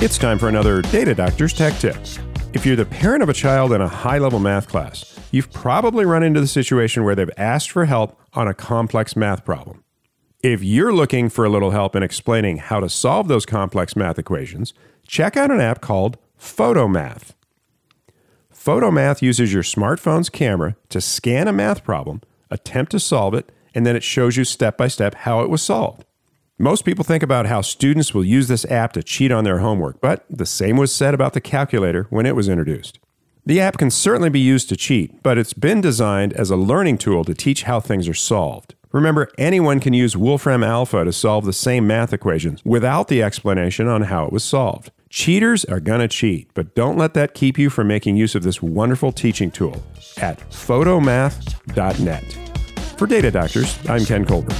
It's time for another Data Doctor's Tech Tip. If you're the parent of a child in a high level math class, you've probably run into the situation where they've asked for help on a complex math problem. If you're looking for a little help in explaining how to solve those complex math equations, check out an app called Photomath. Photomath uses your smartphone's camera to scan a math problem, attempt to solve it, and then it shows you step by step how it was solved. Most people think about how students will use this app to cheat on their homework, but the same was said about the calculator when it was introduced. The app can certainly be used to cheat, but it's been designed as a learning tool to teach how things are solved. Remember, anyone can use Wolfram Alpha to solve the same math equations without the explanation on how it was solved. Cheaters are going to cheat, but don't let that keep you from making use of this wonderful teaching tool at photomath.net. For Data Doctors, I'm Ken Colburn.